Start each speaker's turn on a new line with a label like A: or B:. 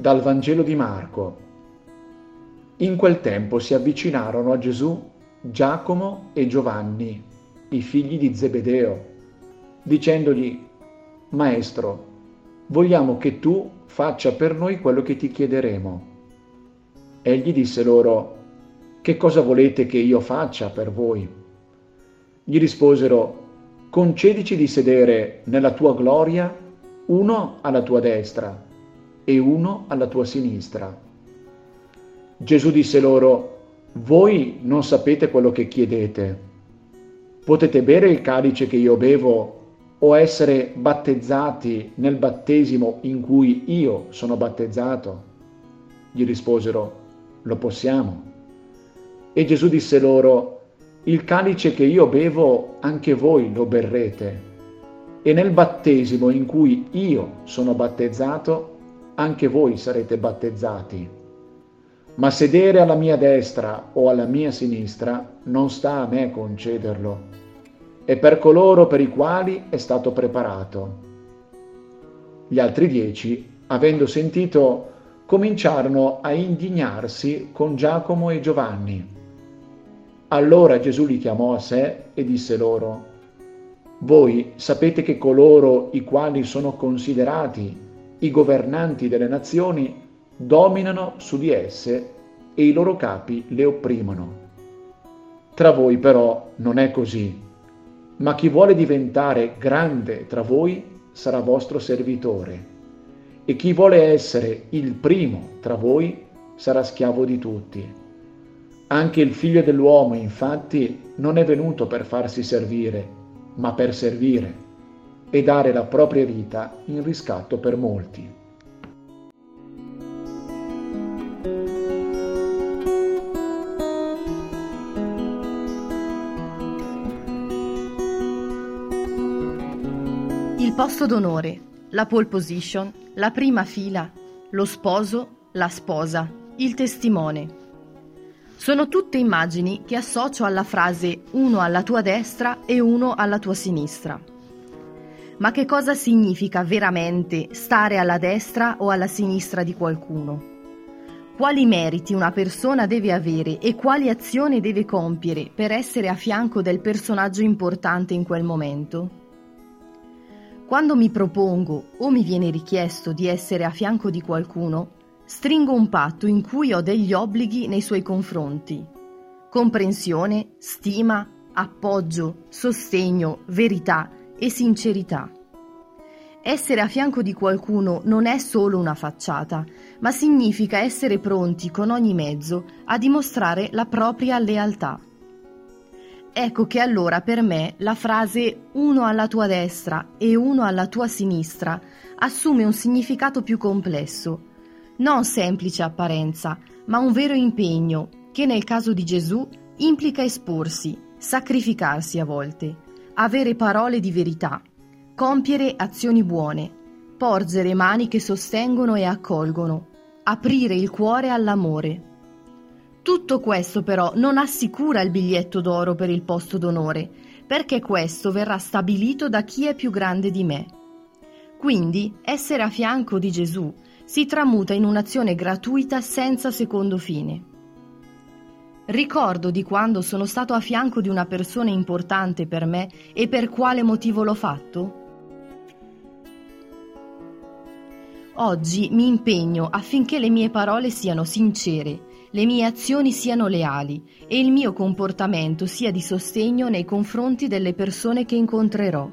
A: Dal Vangelo di Marco. In quel tempo si avvicinarono a Gesù Giacomo e Giovanni, i figli di Zebedeo, dicendogli, Maestro, vogliamo che tu faccia per noi quello che ti chiederemo. Egli disse loro, Che cosa volete che io faccia per voi? Gli risposero, Concedici di sedere nella tua gloria uno alla tua destra e uno alla tua sinistra. Gesù disse loro, Voi non sapete quello che chiedete. Potete bere il calice che io bevo o essere battezzati nel battesimo in cui io sono battezzato? Gli risposero, lo possiamo. E Gesù disse loro, il calice che io bevo anche voi lo berrete, e nel battesimo in cui io sono battezzato anche voi sarete battezzati. Ma sedere alla mia destra o alla mia sinistra non sta a me concederlo e per coloro per i quali è stato preparato. Gli altri dieci, avendo sentito, cominciarono a indignarsi con Giacomo e Giovanni. Allora Gesù li chiamò a sé e disse loro, Voi sapete che coloro i quali sono considerati i governanti delle nazioni dominano su di esse e i loro capi le opprimono. Tra voi però non è così ma chi vuole diventare grande tra voi sarà vostro servitore, e chi vuole essere il primo tra voi sarà schiavo di tutti. Anche il figlio dell'uomo, infatti, non è venuto per farsi servire, ma per servire e dare la propria vita in riscatto per molti.
B: Il posto d'onore, la pole position, la prima fila, lo sposo, la sposa, il testimone. Sono tutte immagini che associo alla frase uno alla tua destra e uno alla tua sinistra. Ma che cosa significa veramente stare alla destra o alla sinistra di qualcuno? Quali meriti una persona deve avere e quali azioni deve compiere per essere a fianco del personaggio importante in quel momento? Quando mi propongo o mi viene richiesto di essere a fianco di qualcuno, stringo un patto in cui ho degli obblighi nei suoi confronti. Comprensione, stima, appoggio, sostegno, verità e sincerità. Essere a fianco di qualcuno non è solo una facciata, ma significa essere pronti con ogni mezzo a dimostrare la propria lealtà. Ecco che allora per me la frase uno alla tua destra e uno alla tua sinistra assume un significato più complesso, non semplice apparenza, ma un vero impegno che nel caso di Gesù implica esporsi, sacrificarsi a volte, avere parole di verità, compiere azioni buone, porgere mani che sostengono e accolgono, aprire il cuore all'amore. Tutto questo però non assicura il biglietto d'oro per il posto d'onore, perché questo verrà stabilito da chi è più grande di me. Quindi essere a fianco di Gesù si tramuta in un'azione gratuita senza secondo fine. Ricordo di quando sono stato a fianco di una persona importante per me e per quale motivo l'ho fatto? Oggi mi impegno affinché le mie parole siano sincere le mie azioni siano leali e il mio comportamento sia di sostegno nei confronti delle persone che incontrerò.